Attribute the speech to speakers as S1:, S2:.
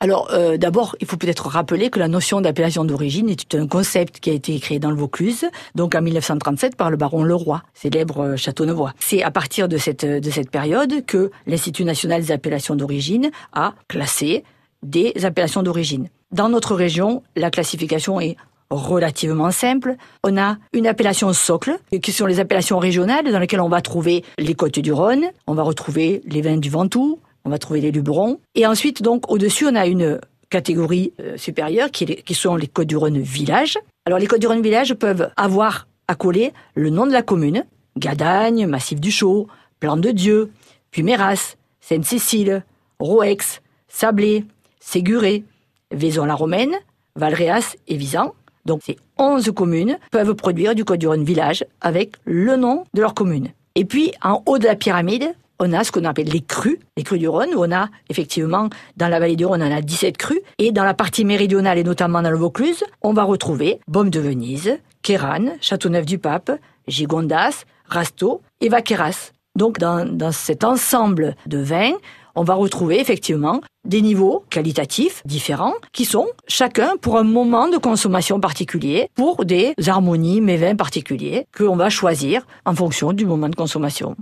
S1: Alors euh, d'abord, il faut peut-être rappeler que la notion d'appellation d'origine est un concept qui a été créé dans le Vaucluse, donc en 1937 par le baron Leroy, célèbre euh, châteaunevois. C'est à partir de cette, de cette période que l'Institut national des appellations d'origine a classé des appellations d'origine. Dans notre région, la classification est relativement simple. On a une appellation socle, qui sont les appellations régionales dans lesquelles on va trouver les côtes du Rhône, on va retrouver les vins du Ventoux, on va trouver les Luberons. Et ensuite, donc, au-dessus, on a une catégorie euh, supérieure qui, sont les Côtes du Rhône village. Alors, les Côtes du Rhône village peuvent avoir accolé le nom de la commune, Gadagne, Massif du Chaux, Plan de Dieu, Puméras, Sainte-Cécile, Roex, Sablé, Séguré, Vaison-la-Romaine, Valréas et Visan. Donc, ces 11 communes peuvent produire du Côte du Rhône village avec le nom de leur commune. Et puis, en haut de la pyramide, on a ce qu'on appelle les crues, les crues du Rhône, où on a effectivement, dans la vallée du Rhône, on a 17 crues, et dans la partie méridionale, et notamment dans le Vaucluse, on va retrouver Baume de Venise, Kéran, Châteauneuf-du-Pape, Gigondas, Rasto et Vaqueras. Donc dans, dans cet ensemble de vins, on va retrouver effectivement des niveaux qualitatifs différents qui sont chacun pour un moment de consommation particulier, pour des harmonies, mais vins particuliers que l'on va choisir en fonction du moment de consommation.